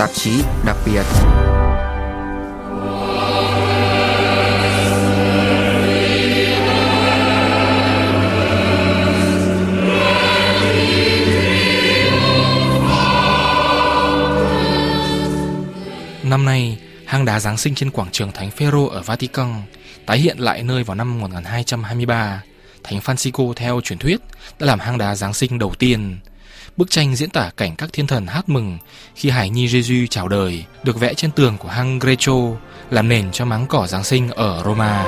tạp chí đặc biệt. Năm nay, hang đá Giáng sinh trên quảng trường Thánh Phêrô ở Vatican tái hiện lại nơi vào năm 1223. Thánh Francisco theo truyền thuyết đã làm hang đá Giáng sinh đầu tiên. Bức tranh diễn tả cảnh các thiên thần hát mừng khi Hải Nhi Giêsu chào đời được vẽ trên tường của hang Greco làm nền cho máng cỏ Giáng sinh ở Roma.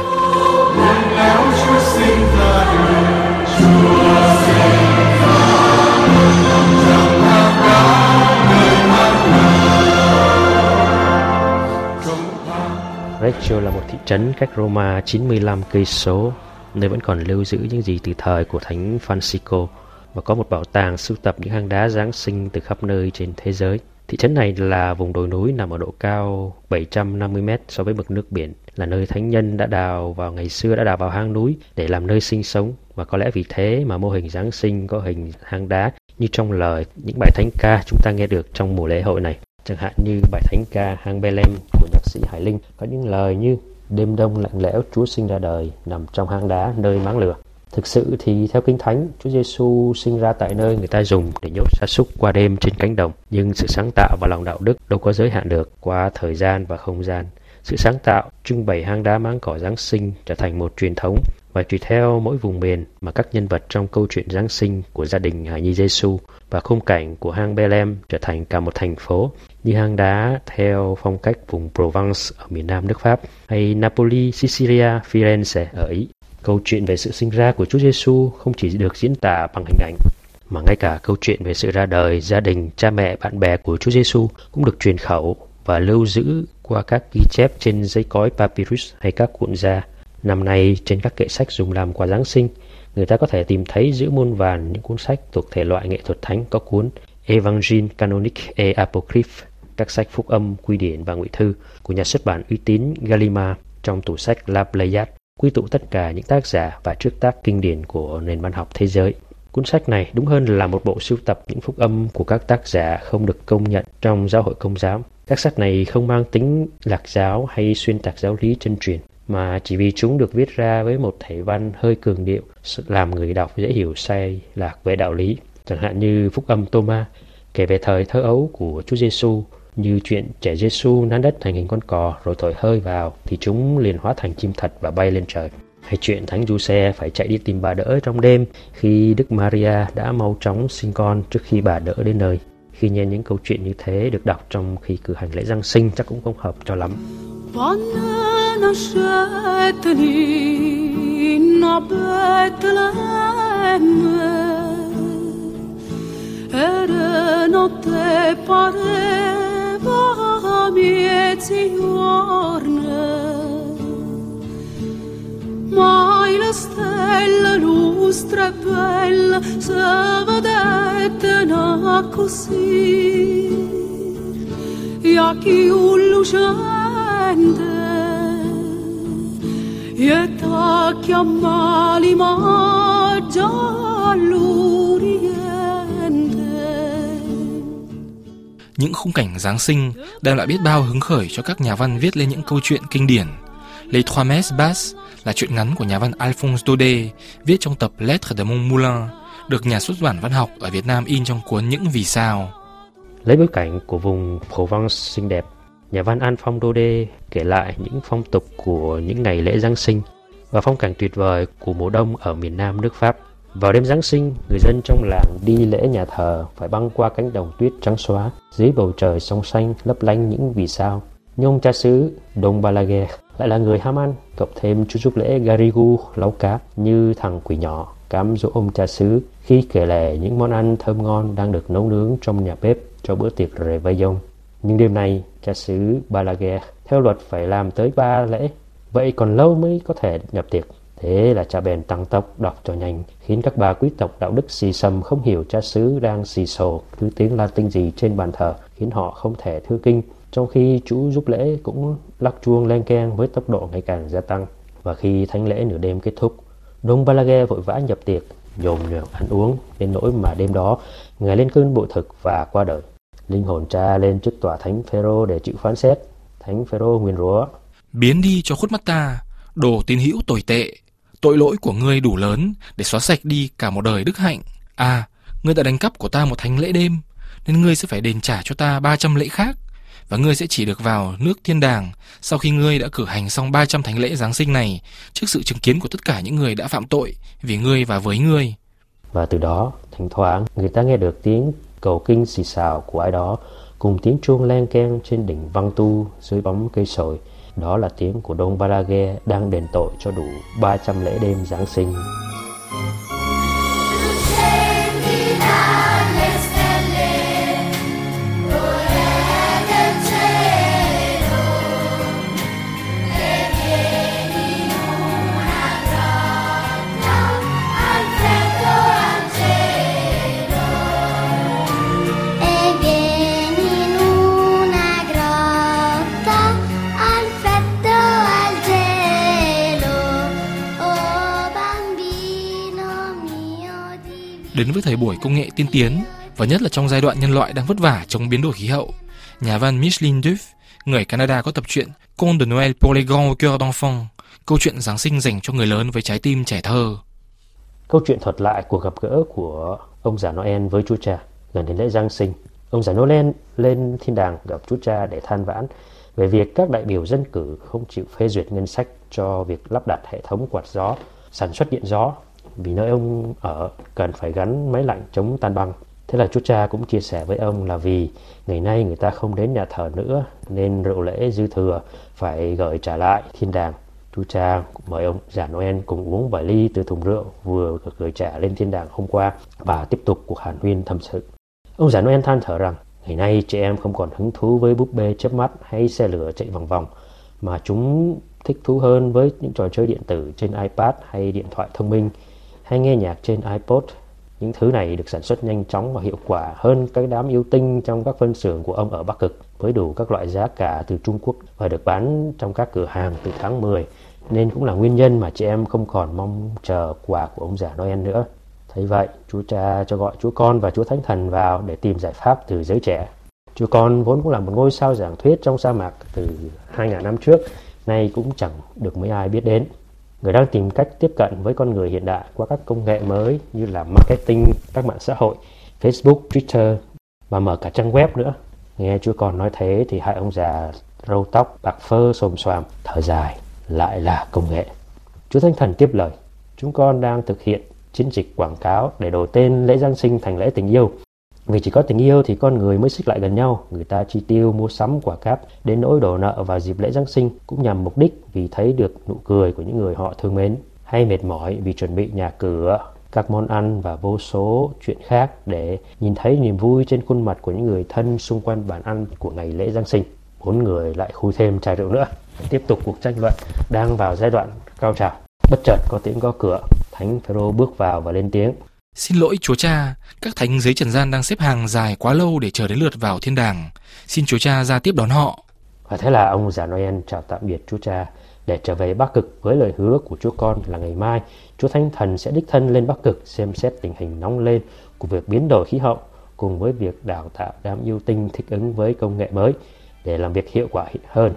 Reggio là một thị trấn cách Roma 95 cây số, nơi vẫn còn lưu giữ những gì từ thời của Thánh Francisco và có một bảo tàng sưu tập những hang đá Giáng sinh từ khắp nơi trên thế giới. Thị trấn này là vùng đồi núi nằm ở độ cao 750 mét so với mực nước biển, là nơi thánh nhân đã đào vào ngày xưa đã đào vào hang núi để làm nơi sinh sống và có lẽ vì thế mà mô hình Giáng sinh có hình hang đá như trong lời những bài thánh ca chúng ta nghe được trong mùa lễ hội này. Chẳng hạn như bài thánh ca hang Bethlehem của nhạc sĩ Hải Linh có những lời như Đêm đông lạnh lẽo Chúa sinh ra đời nằm trong hang đá nơi máng lửa. Thực sự thì theo Kinh Thánh, Chúa Giêsu sinh ra tại nơi người ta dùng để nhốt gia súc qua đêm trên cánh đồng. Nhưng sự sáng tạo và lòng đạo đức đâu có giới hạn được qua thời gian và không gian. Sự sáng tạo trưng bày hang đá máng cỏ Giáng sinh trở thành một truyền thống và tùy theo mỗi vùng miền mà các nhân vật trong câu chuyện Giáng sinh của gia đình Hài Nhi Giêsu và khung cảnh của hang Bethlehem trở thành cả một thành phố như hang đá theo phong cách vùng Provence ở miền nam nước Pháp hay Napoli, Sicilia, Firenze ở Ý. Câu chuyện về sự sinh ra của Chúa Giêsu không chỉ được diễn tả bằng hình ảnh mà ngay cả câu chuyện về sự ra đời, gia đình, cha mẹ, bạn bè của Chúa Giêsu cũng được truyền khẩu và lưu giữ qua các ghi chép trên giấy cói papyrus hay các cuộn da. Năm nay trên các kệ sách dùng làm quà Giáng sinh, người ta có thể tìm thấy giữa muôn vàn những cuốn sách thuộc thể loại nghệ thuật thánh có cuốn Evangel Canonique et Apocryphe, các sách phúc âm, quy điển và ngụy thư của nhà xuất bản uy tín Gallimard trong tủ sách La Pléiade quy tụ tất cả những tác giả và trước tác kinh điển của nền văn học thế giới. Cuốn sách này đúng hơn là một bộ sưu tập những phúc âm của các tác giả không được công nhận trong giáo hội công giáo. Các sách này không mang tính lạc giáo hay xuyên tạc giáo lý chân truyền, mà chỉ vì chúng được viết ra với một thể văn hơi cường điệu làm người đọc dễ hiểu sai lạc về đạo lý. Chẳng hạn như phúc âm Thomas kể về thời thơ ấu của Chúa Giêsu như chuyện trẻ Giêsu nắn đất thành hình con cò rồi thổi hơi vào thì chúng liền hóa thành chim thật và bay lên trời. Hay chuyện Thánh Giuse phải chạy đi tìm bà đỡ trong đêm khi Đức Maria đã mau chóng sinh con trước khi bà đỡ đến nơi. Khi nghe những câu chuyện như thế được đọc trong khi cử hành lễ Giáng sinh chắc cũng không hợp cho lắm. Nostra bella se vedette no così e a chi un lucente e ta chiamali ma già l'oriente Những khung cảnh Giáng sinh đem lại biết bao hứng khởi cho các nhà văn viết lên những câu chuyện kinh điển. Les Trois Messes Basses là truyện ngắn của nhà văn Alphonse Daudet viết trong tập Lettres de Montmoulin, được nhà xuất bản văn học ở Việt Nam in trong cuốn Những vì sao. Lấy bối cảnh của vùng Provence xinh đẹp, nhà văn Alphonse Daudet kể lại những phong tục của những ngày lễ Giáng sinh và phong cảnh tuyệt vời của mùa đông ở miền Nam nước Pháp. Vào đêm Giáng sinh, người dân trong làng đi lễ nhà thờ phải băng qua cánh đồng tuyết trắng xóa, dưới bầu trời sông xanh lấp lánh những vì sao. Nhung cha xứ Đông Balaguer lại là người ham ăn, cộng thêm chú giúp lễ Garigu lấu cá như thằng quỷ nhỏ cám dỗ ông cha xứ khi kể lể những món ăn thơm ngon đang được nấu nướng trong nhà bếp cho bữa tiệc Réveillon. Nhưng đêm nay, cha xứ Balaguer theo luật phải làm tới ba lễ, vậy còn lâu mới có thể nhập tiệc. Thế là cha bèn tăng tốc đọc cho nhanh, khiến các bà quý tộc đạo đức xì xầm không hiểu cha xứ đang xì sồ thứ tiếng Latin gì trên bàn thờ, khiến họ không thể thư kinh, trong khi chú giúp lễ cũng lắc chuông len keng với tốc độ ngày càng gia tăng. Và khi thánh lễ nửa đêm kết thúc, Đông balage vội vã nhập tiệc, nhồm nhòm ăn uống, đến nỗi mà đêm đó ngài lên cơn bội thực và qua đời. Linh hồn cha lên trước tòa thánh Phêrô để chịu phán xét. Thánh Phêrô nguyền rủa: Biến đi cho khuất mắt ta, đồ tín hữu tồi tệ. Tội lỗi của ngươi đủ lớn để xóa sạch đi cả một đời đức hạnh. À, ngươi đã đánh cắp của ta một thánh lễ đêm, nên ngươi sẽ phải đền trả cho ta 300 lễ khác và ngươi sẽ chỉ được vào nước thiên đàng sau khi ngươi đã cử hành xong 300 thánh lễ Giáng sinh này trước sự chứng kiến của tất cả những người đã phạm tội vì ngươi và với ngươi. Và từ đó, thỉnh thoảng người ta nghe được tiếng cầu kinh xì xào của ai đó cùng tiếng chuông len keng trên đỉnh Văn Tu dưới bóng cây sồi. Đó là tiếng của Đông Barage đang đền tội cho đủ 300 lễ đêm Giáng sinh. Đến với thời buổi công nghệ tiên tiến và nhất là trong giai đoạn nhân loại đang vất vả chống biến đổi khí hậu, nhà văn Micheline Duff, người Canada có tập truyện Conte de Noël pour les grands au cœur d'enfants, câu chuyện Giáng sinh dành cho người lớn với trái tim trẻ thơ. Câu chuyện thuật lại cuộc gặp gỡ của ông già Noel với Chúa Cha gần đến lễ Giáng sinh. Ông già Noel lên thiên đàng gặp Chúa Cha để than vãn về việc các đại biểu dân cử không chịu phê duyệt ngân sách cho việc lắp đặt hệ thống quạt gió, sản xuất điện gió vì nơi ông ở cần phải gắn máy lạnh chống tan băng. Thế là chú cha cũng chia sẻ với ông là vì ngày nay người ta không đến nhà thờ nữa, nên rượu lễ dư thừa phải gửi trả lại thiên đàng. Chú cha mời ông già Noel cùng uống vài ly từ thùng rượu vừa gửi trả lên thiên đàng hôm qua và tiếp tục cuộc hàn huyên thâm sự. Ông già Noel than thở rằng, ngày nay trẻ em không còn hứng thú với búp bê chớp mắt hay xe lửa chạy vòng vòng, mà chúng thích thú hơn với những trò chơi điện tử trên iPad hay điện thoại thông minh hay nghe nhạc trên iPod. Những thứ này được sản xuất nhanh chóng và hiệu quả hơn các đám yêu tinh trong các phân xưởng của ông ở Bắc Cực với đủ các loại giá cả từ Trung Quốc và được bán trong các cửa hàng từ tháng 10 nên cũng là nguyên nhân mà chị em không còn mong chờ quà của ông già Noel nữa. Thấy vậy, chú cha cho gọi chú con và chú Thánh Thần vào để tìm giải pháp từ giới trẻ. Chú con vốn cũng là một ngôi sao giảng thuyết trong sa mạc từ 2.000 năm trước, nay cũng chẳng được mấy ai biết đến người đang tìm cách tiếp cận với con người hiện đại qua các công nghệ mới như là marketing, các mạng xã hội, Facebook, Twitter và mở cả trang web nữa. Nghe chú còn nói thế thì hai ông già râu tóc bạc phơ xồm xoàm thở dài lại là công nghệ. Chú Thanh Thần tiếp lời, chúng con đang thực hiện chiến dịch quảng cáo để đổi tên lễ Giáng sinh thành lễ tình yêu vì chỉ có tình yêu thì con người mới xích lại gần nhau, người ta chi tiêu mua sắm quả cáp đến nỗi đổ nợ vào dịp lễ Giáng sinh cũng nhằm mục đích vì thấy được nụ cười của những người họ thương mến, hay mệt mỏi vì chuẩn bị nhà cửa, các món ăn và vô số chuyện khác để nhìn thấy niềm vui trên khuôn mặt của những người thân xung quanh bàn ăn của ngày lễ Giáng sinh. Bốn người lại khui thêm chai rượu nữa. Tiếp tục cuộc tranh luận đang vào giai đoạn cao trào. Bất chợt có tiếng gõ cửa, Thánh Phêrô bước vào và lên tiếng. Xin lỗi chúa cha, các thánh dưới trần gian đang xếp hàng dài quá lâu để chờ đến lượt vào thiên đàng. Xin chúa cha ra tiếp đón họ. Và thế là ông già Noel chào tạm biệt chúa cha để trở về Bắc Cực với lời hứa của chúa con là ngày mai chúa Thánh Thần sẽ đích thân lên Bắc Cực xem xét tình hình nóng lên của việc biến đổi khí hậu cùng với việc đào tạo đám yêu tinh thích ứng với công nghệ mới để làm việc hiệu quả hơn.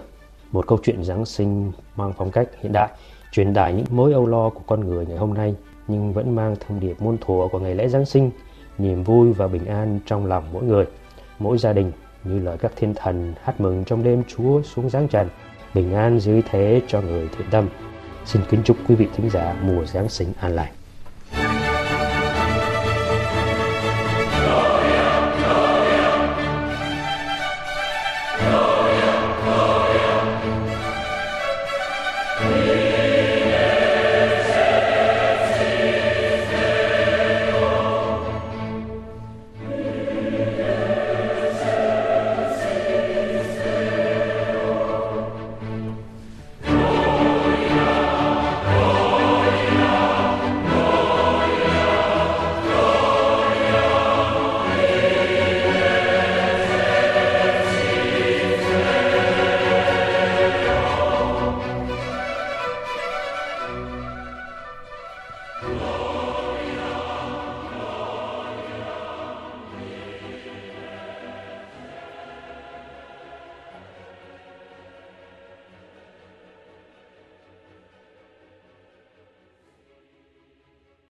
Một câu chuyện Giáng sinh mang phong cách hiện đại, truyền tải những mối âu lo của con người ngày hôm nay nhưng vẫn mang thông điệp muôn thuở của ngày lễ Giáng sinh, niềm vui và bình an trong lòng mỗi người, mỗi gia đình như lời các thiên thần hát mừng trong đêm Chúa xuống giáng trần, bình an dưới thế cho người thiện tâm. Xin kính chúc quý vị thính giả mùa Giáng sinh an lành.